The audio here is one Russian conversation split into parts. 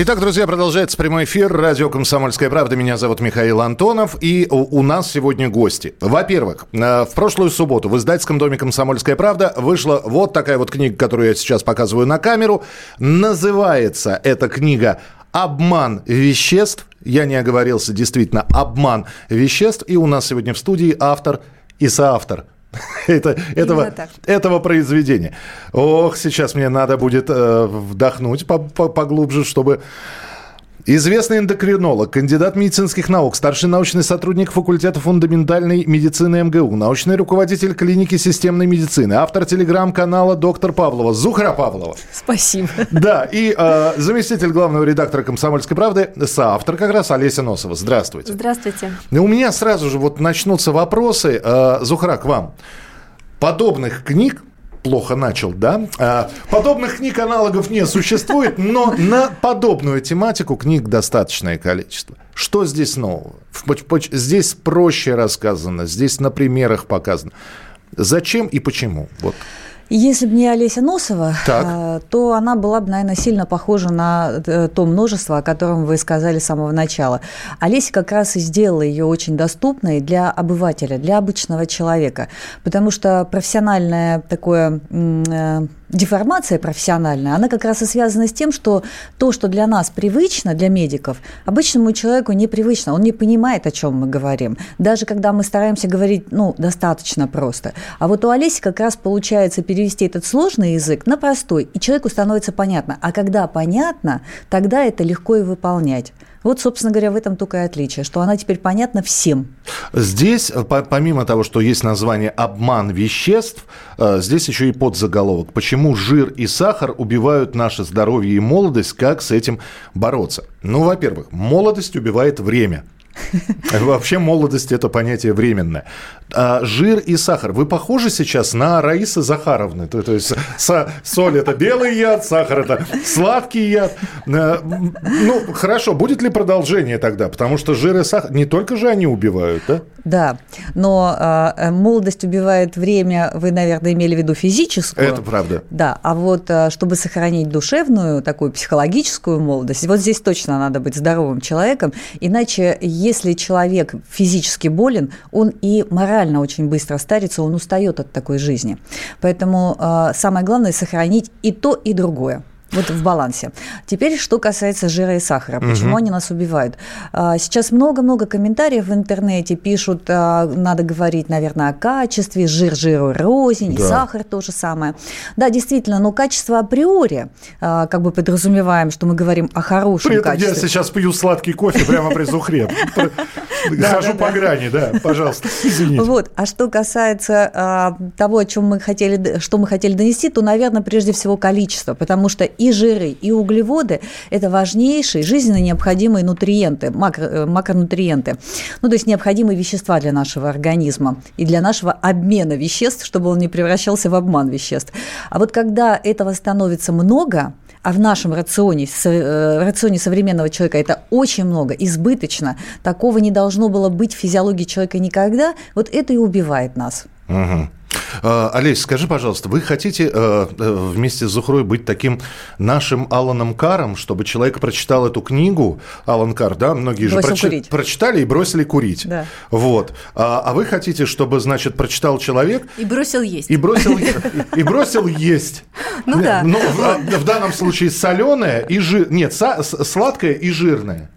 Итак, друзья, продолжается прямой эфир. Радио «Комсомольская правда». Меня зовут Михаил Антонов. И у, нас сегодня гости. Во-первых, э, в прошлую субботу в издательском доме «Комсомольская правда» вышла вот такая вот книга, которую я сейчас показываю на камеру. Называется эта книга «Обман веществ». Я не оговорился, действительно, «Обман веществ». И у нас сегодня в студии автор и соавтор это, этого, этого произведения. Ох, сейчас мне надо будет э, вдохнуть по- по- поглубже, чтобы... Известный эндокринолог, кандидат медицинских наук, старший научный сотрудник факультета фундаментальной медицины МГУ, научный руководитель клиники системной медицины, автор телеграм-канала доктор Павлова, Зухра Павлова. Спасибо. Да, и э, заместитель главного редактора «Комсомольской правды», соавтор как раз Олеся Носова. Здравствуйте. Здравствуйте. У меня сразу же вот начнутся вопросы. Э, Зухра, к вам. Подобных книг плохо начал, да? А, Подобных книг аналогов не существует, но на подобную тематику книг достаточное количество. Что здесь нового? Здесь проще рассказано, здесь на примерах показано. Зачем и почему? Вот. Если бы не Олеся Носова, Так. а, то она была бы, наверное, сильно похожа на э, то множество, о котором вы сказали с самого начала. Олеся как раз и сделала ее очень доступной для обывателя, для обычного человека. Потому что профессиональное такое э, деформация профессиональная, она как раз и связана с тем, что то, что для нас привычно, для медиков, обычному человеку непривычно, он не понимает, о чем мы говорим. Даже когда мы стараемся говорить, ну, достаточно просто. А вот у Олеси как раз получается перевести этот сложный язык на простой, и человеку становится понятно. А когда понятно, тогда это легко и выполнять. Вот, собственно говоря, в этом только и отличие, что она теперь понятна всем. Здесь, э, по- помимо того, что есть название «обман веществ», э, здесь еще и подзаголовок. Почему жир и сахар убивают наше здоровье и молодость? Как с этим бороться? Ну, во-первых, молодость убивает время. Вообще молодость – это понятие временное. А жир и сахар. Вы похожи сейчас на Раисы Захаровны. То, то есть са- соль – это белый яд, сахар – это сладкий яд. Э, Ну, хорошо, будет ли продолжение тогда? Потому что жир и сахар, не только же они убивают, да? Да, но э, молодость убивает время, вы, наверное, имели в виду физическую. Это правда. Да, а вот э, чтобы сохранить душевную, такую психологическую молодость, вот здесь точно надо быть здоровым человеком, иначе если человек физически болен, он и морально очень быстро старится, он устает от такой жизни. Поэтому э, самое главное сохранить и то, и другое. Вот в балансе. Теперь, что касается жира и сахара. Почему они нас убивают? А, Сейчас много-много комментариев в интернете пишут, а, надо говорить, наверное, о качестве, жир жиру рознь, и Да. сахар то же самое. Да, действительно, но качество априори, а, как бы подразумеваем, что мы говорим о хорошем При этом я качестве. сейчас пью сладкий кофе прямо при зухре. Хожу по грани, да, пожалуйста, извините. Вот. А что касается того, о чем мы хотели, что мы хотели донести, то, наверное, прежде всего количество, потому что и жиры, и углеводы – это важнейшие, жизненно необходимые нутриенты, макро- э, макронутриенты. Ну, то есть необходимые вещества для нашего организма и для нашего обмена веществ, чтобы он не превращался в обман веществ. А вот когда этого становится много, а в нашем рационе, со- э, рационе современного человека это очень много, избыточно, такого не должно было быть в физиологии человека никогда, вот это и убивает нас. Мгм. А, Олесь, скажи, пожалуйста, вы хотите э, э, вместе с Зухрой быть таким нашим Аланом Каром, чтобы человек прочитал эту книгу, Алан Кар, да, многие же прочи- прочитали и бросили курить. Да. Вот. А, а вы хотите, чтобы, значит, прочитал человек И бросил есть. и бросил, и, бросил есть. Ну да. Но в, в данном случае соленое и жир... Нет, са- с- сладкое и жирное.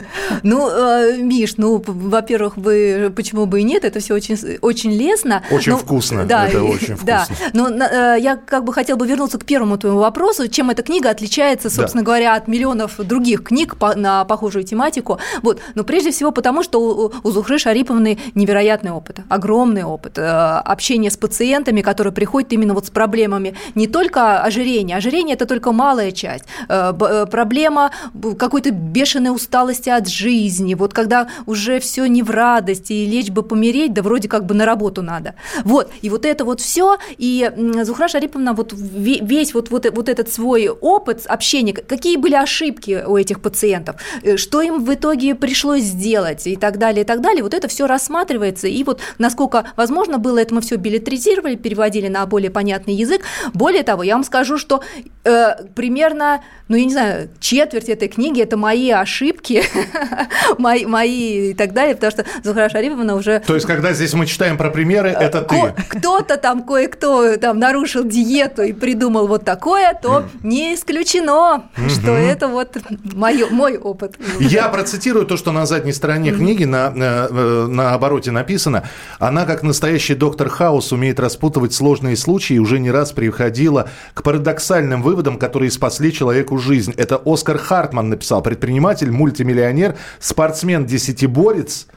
Ну, э, Миш, ну, во-первых, вы почему бы и нет, это все очень, очень лестно. Очень Но- вкусно, Да, это очень вкусно. Да, но э, я как бы хотел бы вернуться к первому твоему вопросу, чем эта книга отличается, собственно да. говоря, от миллионов других книг по, на похожую тематику. Вот, но прежде всего потому, что у, у Зухры Шариповны невероятный опыт, огромный опыт э, общения с пациентами, которые приходят именно вот с проблемами не только ожирения, ожирение это только малая часть, э, э проблема какой-то бешеной усталости от жизни, вот когда уже все не в радости и лечь бы помереть, да вроде как бы на работу надо. Вот, и вот это вот все, и Зухра Шариповна вот весь вот, вот, вот этот свой опыт общения, какие были ошибки у этих пациентов, э, что им в итоге пришлось сделать и так далее, и так далее, вот это все рассматривается, и вот насколько возможно было, это мы все билетризировали, переводили на более понятный язык. Более того, я вам скажу, что э, примерно, ну, я не знаю, четверть этой книги – это мои ошибки, мои, мои и так далее, потому что Зухра Шариповна уже… То есть, когда здесь мы читаем про примеры, это ты? Кто-то там, кое-кто там нарушил диету и придумал вот такое, то не исключено, что это вот мой, мой опыт. Я процитирую то, что на задней стороне книги на, на, э, на обороте написано. Она, как настоящий доктор Хаус, умеет распутывать сложные случаи и уже не раз приходила к парадоксальным выводам, которые спасли человеку жизнь. Это Оскар Хартман написал, предприниматель, мультимиллионер, спортсмен-десятиборец.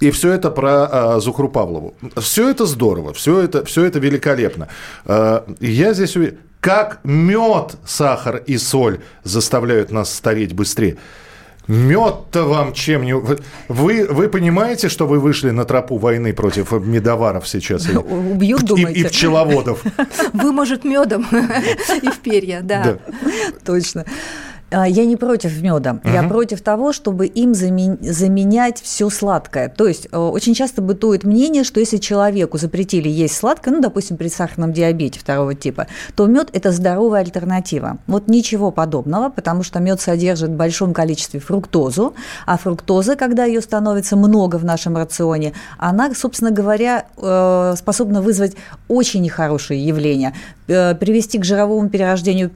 И все это про э, Зухру Павлову. Все это здорово, все это, все это великолепно. Э, я здесь увидел, как мед, сахар и соль заставляют нас стареть быстрее. Мед-то вам чем не... Вы, вы понимаете, что вы вышли на тропу войны против медоваров сейчас? Убьют, думаете? И, и пчеловодов. Вы, может, медом и в перья, да. Точно. А, я не против меда, угу. я против того, чтобы им заменять все сладкое. То есть э, очень часто бытует мнение, что если человеку запретили есть сладкое, ну, допустим, при сахарном диабете второго типа, то мед это здоровая альтернатива. Вот ничего подобного, потому что мед содержит в большом количестве фруктозу, а фруктоза, когда ее становится много в нашем рационе, она, собственно говоря, э, способна вызвать очень нехорошие явления, привести к жировому перерождению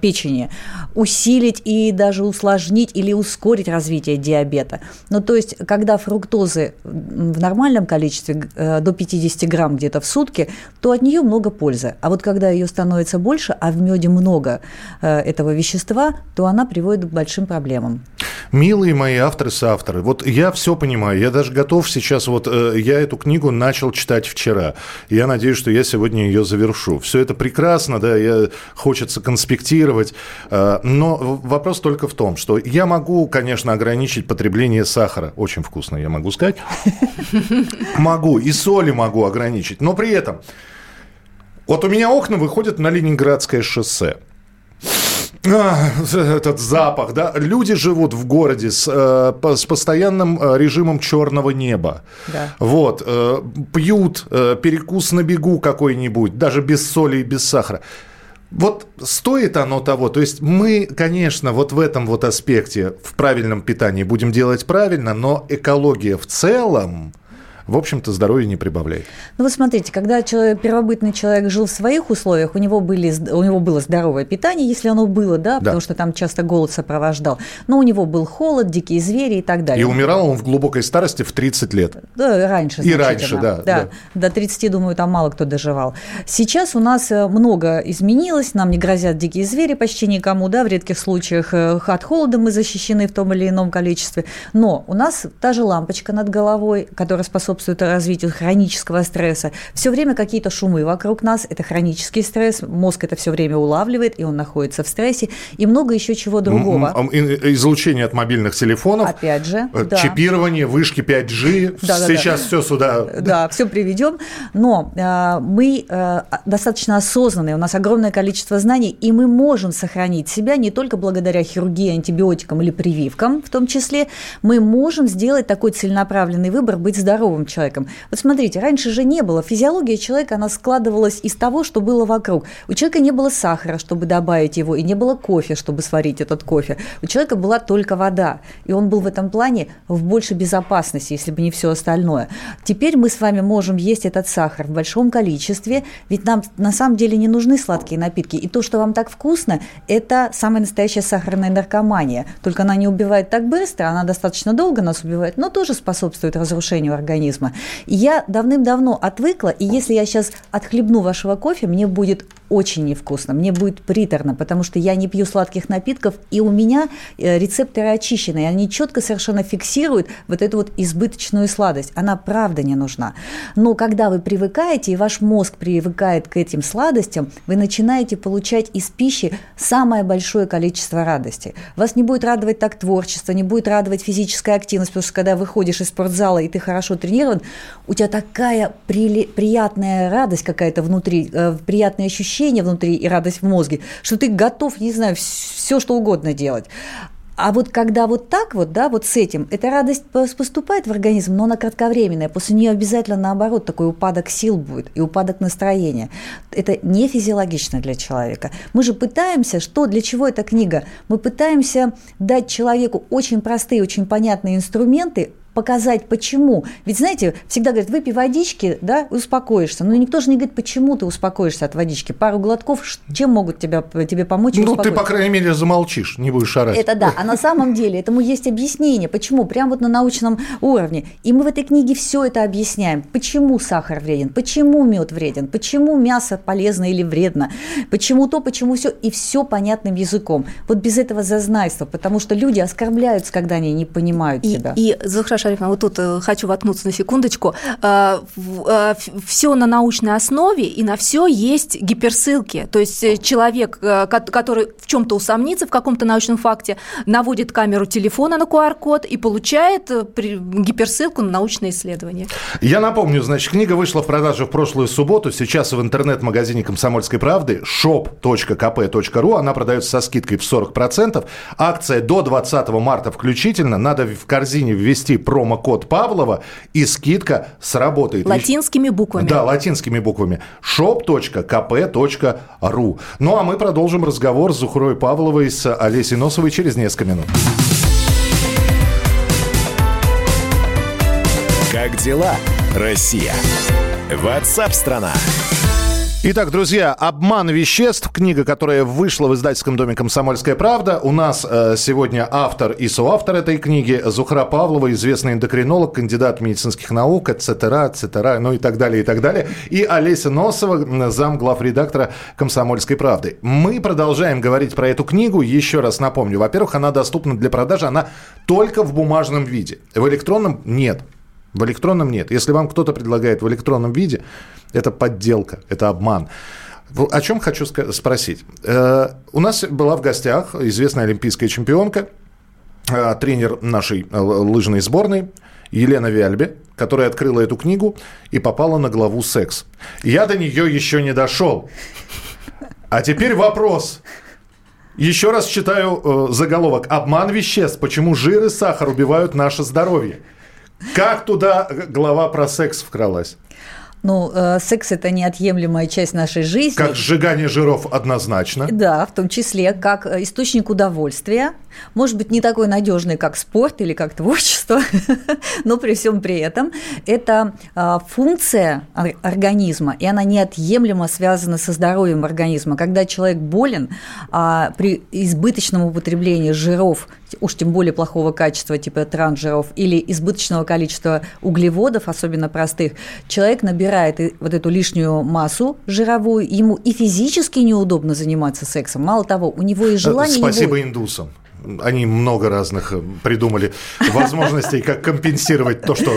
печени, усилить и даже усложнить или ускорить развитие диабета. Ну, то есть, когда фруктозы в нормальном количестве э, до 50 грамм где-то в сутки, то от нее много пользы. А вот когда ее становится больше, а в меде много э, этого вещества, то она приводит к большим проблемам. Милые мои авторы-соавторы, вот я все понимаю, я даже готов сейчас, вот э, я эту книгу начал читать вчера, я надеюсь, что я сегодня ее завершу. Все это прекрасно, да, я, хочется конспектировать, но вопрос только в том, что я могу, конечно, ограничить потребление сахара. Очень вкусно, я могу сказать. Могу. И соли могу ограничить. Но при этом... Вот у меня окна выходят на Ленинградское шоссе. А, этот запах, да. Люди живут в городе с, э, с постоянным э, режимом черного неба. Да. Вот. Э, пьют перекус на бегу какой-нибудь, даже без соли и без сахара. Вот стоит оно того? То есть мы, конечно, вот в этом вот аспекте, в правильном питании будем делать правильно, но экология в целом, в общем-то, здоровья не прибавляет. Ну, вот смотрите, когда человек, первобытный человек жил в своих условиях, у него, были, у него было здоровое питание, если оно было, да, потому да. что там часто голод сопровождал, но у него был холод, дикие звери и так далее. И умирал он в глубокой старости в 30 лет. Да, раньше. И раньше, да, да. Да, до 30, думаю, там мало кто доживал. Сейчас у нас э, много изменилось, нам не грозят дикие звери почти никому, да, в редких случаях э, от холода мы защищены в том или ином количестве, но у нас та же лампочка над головой, которая способна способствует развитию хронического стресса. Все время какие-то шумы вокруг нас, это хронический стресс, мозг это все время улавливает, и он находится в стрессе, и много еще чего другого. Излучение от мобильных телефонов. Опять же, э, да. Чипирование, вышки 5G, да, сейчас да, все сюда. Да, все приведем, но э, мы э, достаточно осознанные, у нас огромное количество знаний, и мы можем сохранить себя не только благодаря хирургии, антибиотикам или прививкам, в том числе, мы можем сделать такой целенаправленный выбор, быть здоровым здоровым человеком. Вот смотрите, раньше же не было. Физиология человека, она складывалась из того, что было вокруг. У человека не было сахара, чтобы добавить его, и не было кофе, чтобы сварить этот кофе. У человека была только вода. И он был в этом плане в большей безопасности, если бы не все остальное. Теперь мы с вами можем есть этот сахар в большом количестве, ведь нам на самом деле не нужны сладкие напитки. И то, что вам так вкусно, это самая настоящая сахарная наркомания. Только она не убивает так быстро, она достаточно долго нас убивает, но тоже способствует разрушению организма И я давным-давно отвыкла, и если я сейчас отхлебну вашего кофе, мне будет очень невкусно, мне будет приторно, потому что я не пью сладких напитков, и у меня э, рецепторы очищены, и они четко совершенно фиксируют вот эту вот избыточную сладость. Она правда не нужна. Но когда вы привыкаете, и ваш мозг привыкает к этим сладостям, вы начинаете получать из пищи самое большое количество радости. Вас не будет радовать так творчество, не будет радовать физическая активность, потому что когда выходишь из спортзала, и ты хорошо тренирован, у тебя такая при... приятная радость какая-то внутри, э, приятные ощущения, внутри и радость в мозге, что ты готов, не знаю, все что угодно делать. А вот когда вот так вот, да, вот с этим, эта радость поступает в организм, но она кратковременная. После нее обязательно наоборот такой упадок сил будет и упадок настроения. Это не физиологично для человека. Мы же пытаемся, что для чего эта книга? Мы пытаемся дать человеку очень простые, очень понятные инструменты, показать, почему. Ведь, знаете, всегда говорят, выпей водички, да, успокоишься. Но никто же не говорит, почему ты успокоишься от водички. Пару глотков, чем могут тебя, тебе помочь Ну, ты, по крайней мере, замолчишь, не будешь орать. Это да. А на самом деле этому есть объяснение. Почему? Прямо вот на научном уровне. И мы в этой книге все это объясняем. Почему сахар вреден, почему мед вреден, почему мясо полезно или вредно, почему то, почему все. И все понятным языком. Вот без этого зазнайства, потому что люди оскорбляются, когда они не понимают и, тебя. И, Захар Шарифовна, вот тут э, хочу воткнуться на секундочку. Э, э, все на научной основе, и на все есть гиперссылки. То есть человек, который в чем-то усомнится, в каком-то научном факте, наводит камеру телефона на QR-код и получает гиперссылку на научное исследование. Я напомню, значит, книга вышла в продажу в прошлую субботу. Сейчас в интернет-магазине «Комсомольской правды» shop.kp.ru. Она продается со скидкой в 40%. Акция до 20 марта включительно. Надо в корзине ввести промокод Павлова, и скидка сработает. Латинскими буквами. Да, латинскими буквами. shop.kp.ru. Ну, а мы продолжим разговор с Зухрой Павловой, с Олесей Носовой через несколько минут. Как дела, Россия? Ватсап-страна! страна Итак, друзья, «Обман веществ», книга, которая вышла в издательском доме «Комсомольская правда». У нас э, сегодня автор и соавтор этой книги Зухра Павлова, известный эндокринолог, кандидат медицинских наук, etc., etc., ну и так далее, и так далее. И Олеся Носова, зам главредактора «Комсомольской правды». Мы продолжаем говорить про эту книгу. Еще раз напомню. Во-первых, она доступна для продажи, она только в бумажном виде. В электронном нет. В электронном нет. Если вам кто-то предлагает в электронном виде, это подделка, это обман. О чем хочу спросить. Э, у нас была в гостях известная олимпийская чемпионка, э, тренер нашей э, лыжной сборной Елена Вяльбе, которая открыла эту книгу и попала на главу «Секс». Я до нее еще не дошел. А теперь вопрос. Еще раз читаю заголовок. «Обман веществ. Почему жир и сахар убивают наше здоровье». Как туда глава про секс вкралась? Ну, э, секс – это неотъемлемая часть нашей жизни. Как сжигание жиров однозначно. Да, в том числе как э, источник удовольствия. Может быть, не такой надежный, как спорт или как творчество, но при всем при этом это э, функция организма, и она неотъемлемо связана со здоровьем организма. Когда человек болен, а при избыточном употреблении жиров, уж тем более плохого качества, типа трансжиров, или избыточного количества углеводов, особенно простых, человек набирает вот эту лишнюю массу жировую, ему и физически неудобно заниматься сексом. Мало того, у него и желание... Спасибо индусам они много разных э, придумали возможностей, как компенсировать то, что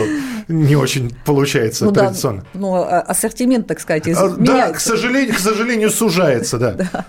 не очень получается ну, традиционно. Да, ну, а, ассортимент, так сказать, изменяется. Да, к сожалению, к сожалению, сужается, да. да.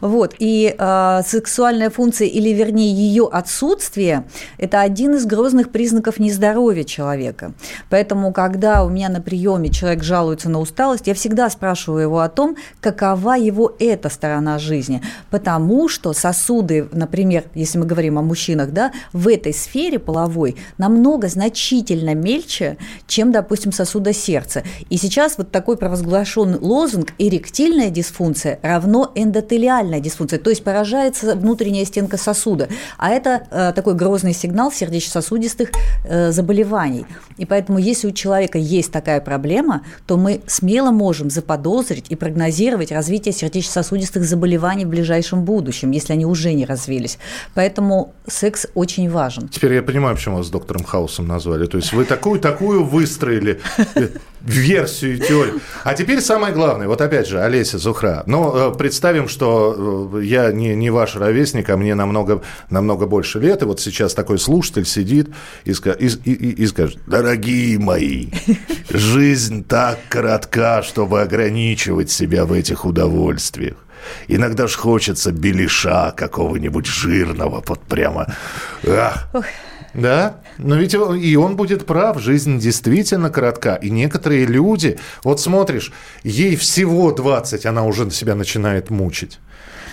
Вот, и э, сексуальная функция, или вернее ее отсутствие, это один из грозных признаков нездоровья человека. Поэтому, когда у меня на приеме человек жалуется на усталость, я всегда спрашиваю его о том, какова его эта сторона жизни. Потому что сосуды, например, если мы говорим о мужчинах, да, в этой сфере половой намного значительно мельче, чем, допустим, сосуда сердца. И сейчас вот такой провозглашен лозунг «эректильная дисфункция равно эндотелиальная дисфункция», то есть поражается внутренняя стенка сосуда. А это э, такой грозный сигнал сердечно-сосудистых э, заболеваний. И поэтому, если у человека есть такая проблема, то мы смело можем заподозрить и прогнозировать развитие сердечно-сосудистых заболеваний в ближайшем будущем, если они уже не развились. Поэтому секс очень важен. Теперь я понимаю, почему вас доктором Хаусом назвали. То есть вы такую-такую такую выстроили версию теорию. А теперь самое главное. Вот опять же, Олеся Зухра. Ну, представим, что э, я не, не ваш ровесник, а мне намного, намного больше лет. И вот сейчас такой слушатель сидит и, и, и, и скажет, дорогие мои, жизнь так коротка, чтобы ограничивать себя в этих удовольствиях. Иногда ж хочется белиша какого-нибудь жирного, под прямо... Ах. Да, но ведь и он будет прав, жизнь действительно коротка. И некоторые люди, вот смотришь, ей всего 20, она уже себя начинает мучить.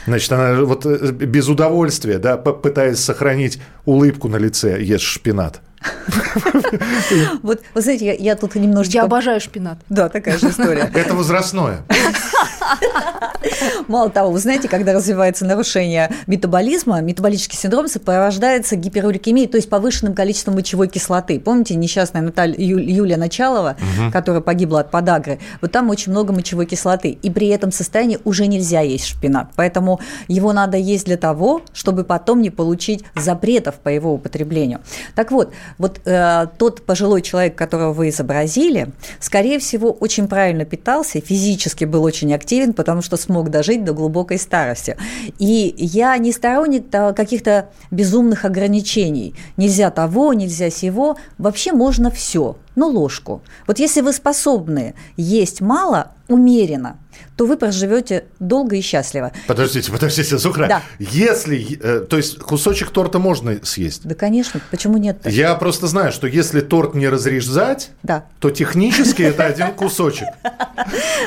Значит, она вот э, без удовольствия, да, пытаясь сохранить улыбку на лице, ест шпинат. Вот, вы знаете, я, я тут немножечко... Я обожаю шпинат. Да, такая же история. Это возрастное. Мало того, вы знаете, когда развивается нарушение метаболизма, метаболический синдром сопровождается гиперурикемией, то есть повышенным количеством мочевой кислоты. Помните несчастная Наталья Юлия Началова, угу. которая погибла от подагры? Вот там очень много мочевой кислоты. И при этом состоянии уже нельзя есть шпинат. Поэтому его надо есть для того, чтобы потом не получить запретов по его употреблению. Так вот, вот э, тот пожилой человек, которого вы изобразили, скорее всего, очень правильно питался, физически был очень активен, потому что смог дожить до глубокой старости. И я не сторонник каких-то безумных ограничений. Нельзя того, нельзя сего. Вообще можно все, ну ложку. Вот если вы способны есть мало, умеренно, то вы проживете долго и счастливо. Подождите, подождите, Зухра. Да. Если, э, то есть кусочек торта можно съесть? Да, конечно. Почему нет? -то? Я просто знаю, что если торт не разрезать, да. то технически это один кусочек.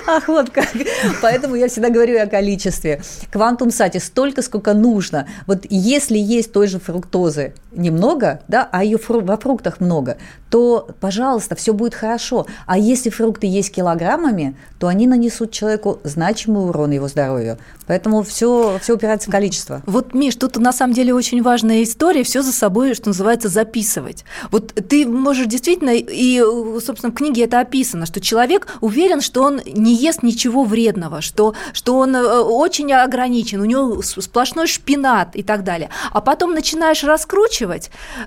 Ах, вот как. Поэтому я всегда говорю о количестве. Квантум сати столько, сколько нужно. Вот если есть той же фруктозы немного, да, а ее фру во фруктах много, то, пожалуйста, все будет хорошо. А если фрукты есть килограммами, то они нанесут человеку значимый урон его здоровью. Поэтому все, все упирается в количество. Вот, Миш, тут на самом деле очень важная история, все за собой, что называется, записывать. Вот ты можешь действительно, и, собственно, в книге это описано, что человек уверен, что он не ест ничего вредного, что, что он э, очень ограничен, у него сплошной шпинат и так далее. А потом начинаешь раскручивать,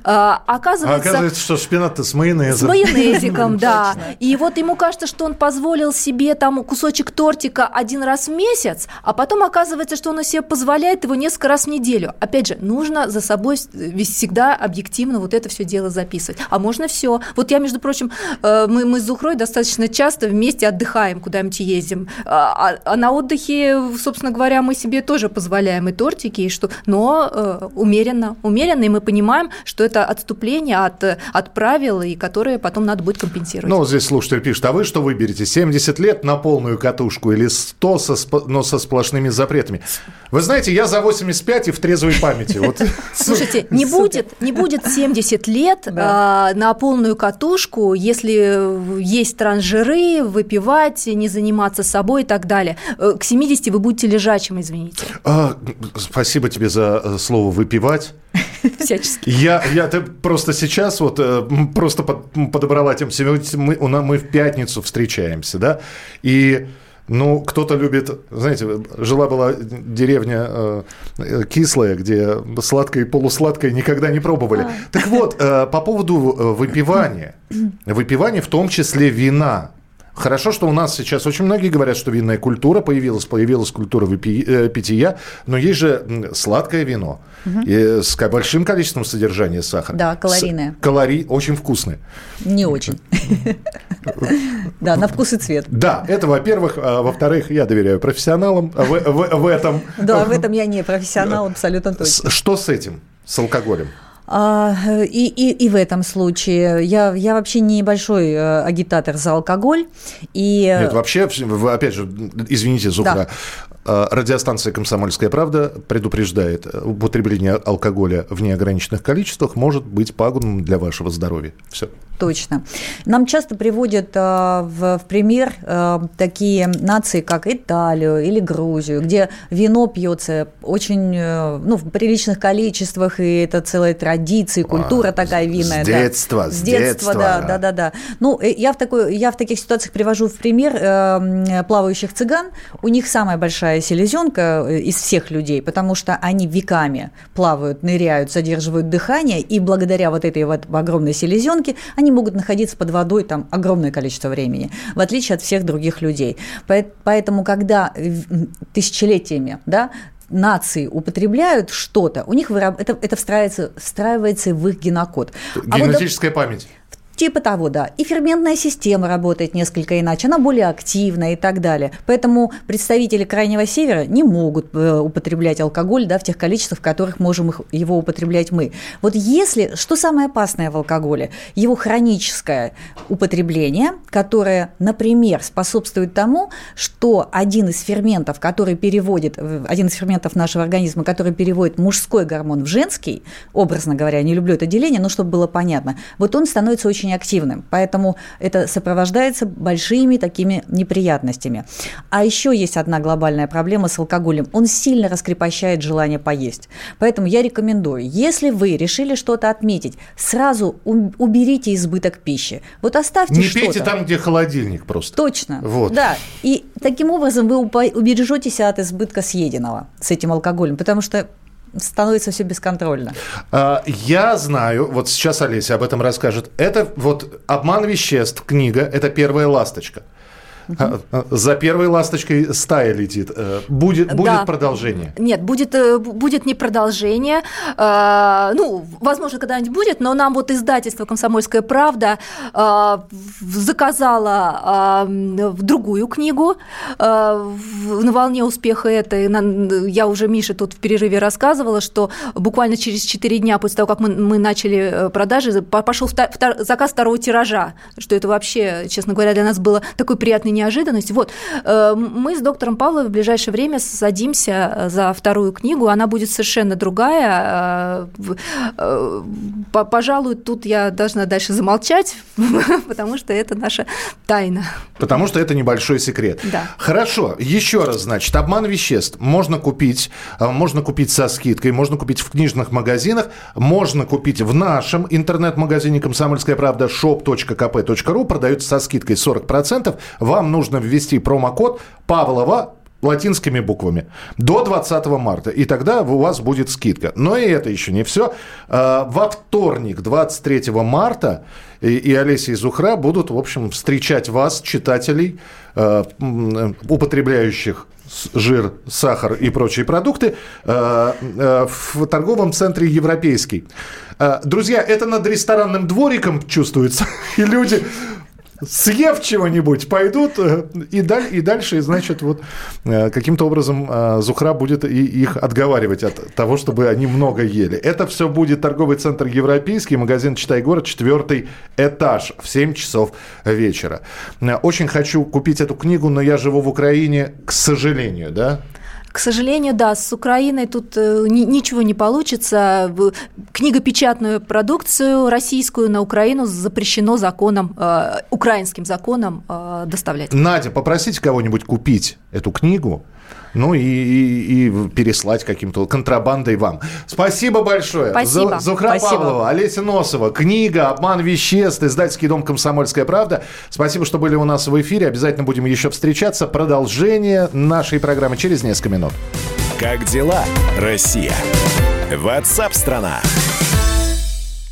а, оказывается... А оказывается, что шпинат-то с майонезом. С майонезиком, да. И вот ему кажется, что он позволил себе там кусочек тортика один раз в месяц, а потом оказывается, что он себе позволяет его несколько раз в неделю. Опять же, нужно за собой всегда объективно вот это все дело записывать. А можно все. Вот я, между прочим, э, мы, мы с Зухрой достаточно часто вместе отдыхаем, куда-нибудь ездим. А, а, а на отдыхе, собственно говоря, мы себе тоже позволяем и тортики, и что, но э, умеренно, умеренно, и мы понимаем, что это отступление от, от правил, и которые потом надо будет компенсировать. Ну, вот здесь слушатель пишет, а вы что выберете, 70 лет на полную катушку или 100, со, но со сплошными запретами. Вы знаете, я за 85 и в трезвой памяти. Вот. Слушайте, не будет, не будет 70 лет да. а, на полную катушку, если есть транжиры, выпивать, не заниматься собой и так далее. Э, к 70 вы будете лежачим, извините. А, спасибо тебе за э, слово «выпивать». Всячески. Я, я ты просто сейчас вот э, просто под, подобрала тем, мы, мы в пятницу встречаемся, да, и ну, кто-то любит, знаете, жила-была деревня э, кислая, где сладкое и полусладкое никогда не пробовали. А. Так вот, э, по поводу э, выпивания. Выпивание в том числе вина. Хорошо, что у нас сейчас очень многие говорят, что винная культура появилась, появилась культура э, питья, но есть же сладкое вино угу. и с большим количеством содержания сахара. Да, калорийное. С, калорий очень вкусные. Не очень. Да, на вкус и цвет. Да, это во-первых. А во-вторых, я доверяю профессионалам в этом. Да, в этом я не профессионал, абсолютно точно. Что с этим, с алкоголем? А, и, и, и в этом случае я, я вообще небольшой э, агитатор за алкоголь. И... Нет, вообще, вы, опять же, извините, Зухра, да. А, радиостанция «Комсомольская правда» предупреждает, э, употребление алкоголя в неограниченных количествах может быть пагубным для вашего здоровья. Все. Точно. Нам часто приводят э, в, в пример э, такие нации, как Италию или Грузию, где вино пьется очень э, ну, в приличных количествах, и это целая традиция, культура а, такая винная. С детства, да. с, с детства. детства да, да, да, да. Ну, я в, такой, я в таких ситуациях привожу в пример плавающих цыган. У них самая большая селезенка из всех людей, потому что они веками плавают, ныряют, задерживают дыхание, и благодаря вот этой вот огромной селезенке они могут находиться под водой там огромное количество времени, в отличие от всех других людей. Поэтому, когда тысячелетиями да, нации употребляют что-то, у них выраб... это, это встраивается, встраивается в их генокод. Генетическая а вот, память. Типа того, да. И ферментная система работает несколько иначе, она более активна и так далее. Поэтому представители Крайнего Севера не могут э, употреблять алкоголь да, в тех количествах, в которых можем их, его употреблять мы. Вот если, что самое опасное в алкоголе? Его хроническое употребление, которое, например, способствует тому, что один из ферментов, который переводит, один из ферментов нашего организма, который переводит мужской гормон в женский, образно говоря, не люблю это деление, но чтобы было понятно, вот он становится очень очень активным, поэтому это сопровождается большими такими неприятностями. А еще есть одна глобальная проблема с алкоголем. Он сильно раскрепощает желание поесть. Поэтому я рекомендую, если вы решили что-то отметить, сразу уберите избыток пищи. Вот оставьте Не пейте там, где холодильник просто. Точно. Вот. Да. И таким образом вы убережетесь от избытка съеденного с этим алкоголем, потому что становится все бесконтрольно. А, я знаю, вот сейчас Олеся об этом расскажет. Это вот «Обман веществ» книга, это первая ласточка. А, а, за первой ласточкой стая летит. Э, будет, будет да. продолжение? Нет, будет, э, будет не продолжение. А, ну, возможно, когда-нибудь будет, но нам вот издательство «Комсомольская правда» заказало другую книгу на волне успеха этой. Я уже Мише тут в перерыве рассказывала, что буквально через 4 дня после того, как мы, мы начали э, продажи, пошел заказ второго тиража, что это вообще, честно говоря, для нас было такой приятный неожиданность. Вот, э, мы с доктором Павловой в ближайшее время садимся э, за вторую книгу, она будет совершенно другая. Э, пожалуй, тут я должна дальше замолчать, потому что это наша тайна. Потому что это небольшой секрет. Да. Хорошо, еще раз, значит, обман веществ можно купить, можно купить со скидкой, можно купить в книжных магазинах, можно купить в нашем интернет-магазине «Комсомольская правда» shop.kp.ru, продается со скидкой 40%. Вам вам нужно ввести промокод Павлова латинскими буквами до 20 марта, и тогда у вас будет скидка. Но и это еще не все. А, во вторник, 23 марта, и, и Олеся и Зухра будут, в общем, встречать вас, читателей, а, употребляющих жир, сахар и прочие продукты а, в торговом центре «Европейский». Друзья, это над ресторанным двориком чувствуется, и люди съев чего-нибудь, пойдут э, и, даль, и дальше, значит, вот э, каким-то образом э, Зухра будет и их отговаривать от того, чтобы они много ели. Это все будет торговый центр Европейский, магазин «Читай город», четвертый этаж в 7 часов вечера. Очень хочу купить эту книгу, но я живу в Украине, к сожалению, да? К сожалению, да, с Украиной тут э, ничего не получится. Книгопечатную продукцию российскую на Украину запрещено законом, э, украинским законом э, доставлять. Надя, попросите кого-нибудь купить эту книгу ну и, и, и переслать каким-то контрабандой вам. Спасибо большое. Спасибо. Зухра Спасибо. Павлова, Олеся Носова, книга «Обман веществ», издательский дом «Комсомольская правда». Спасибо, что были у нас в эфире. Обязательно будем еще встречаться. Продолжение нашей программы через несколько минут. Как дела, Россия? Ватсап-страна! страна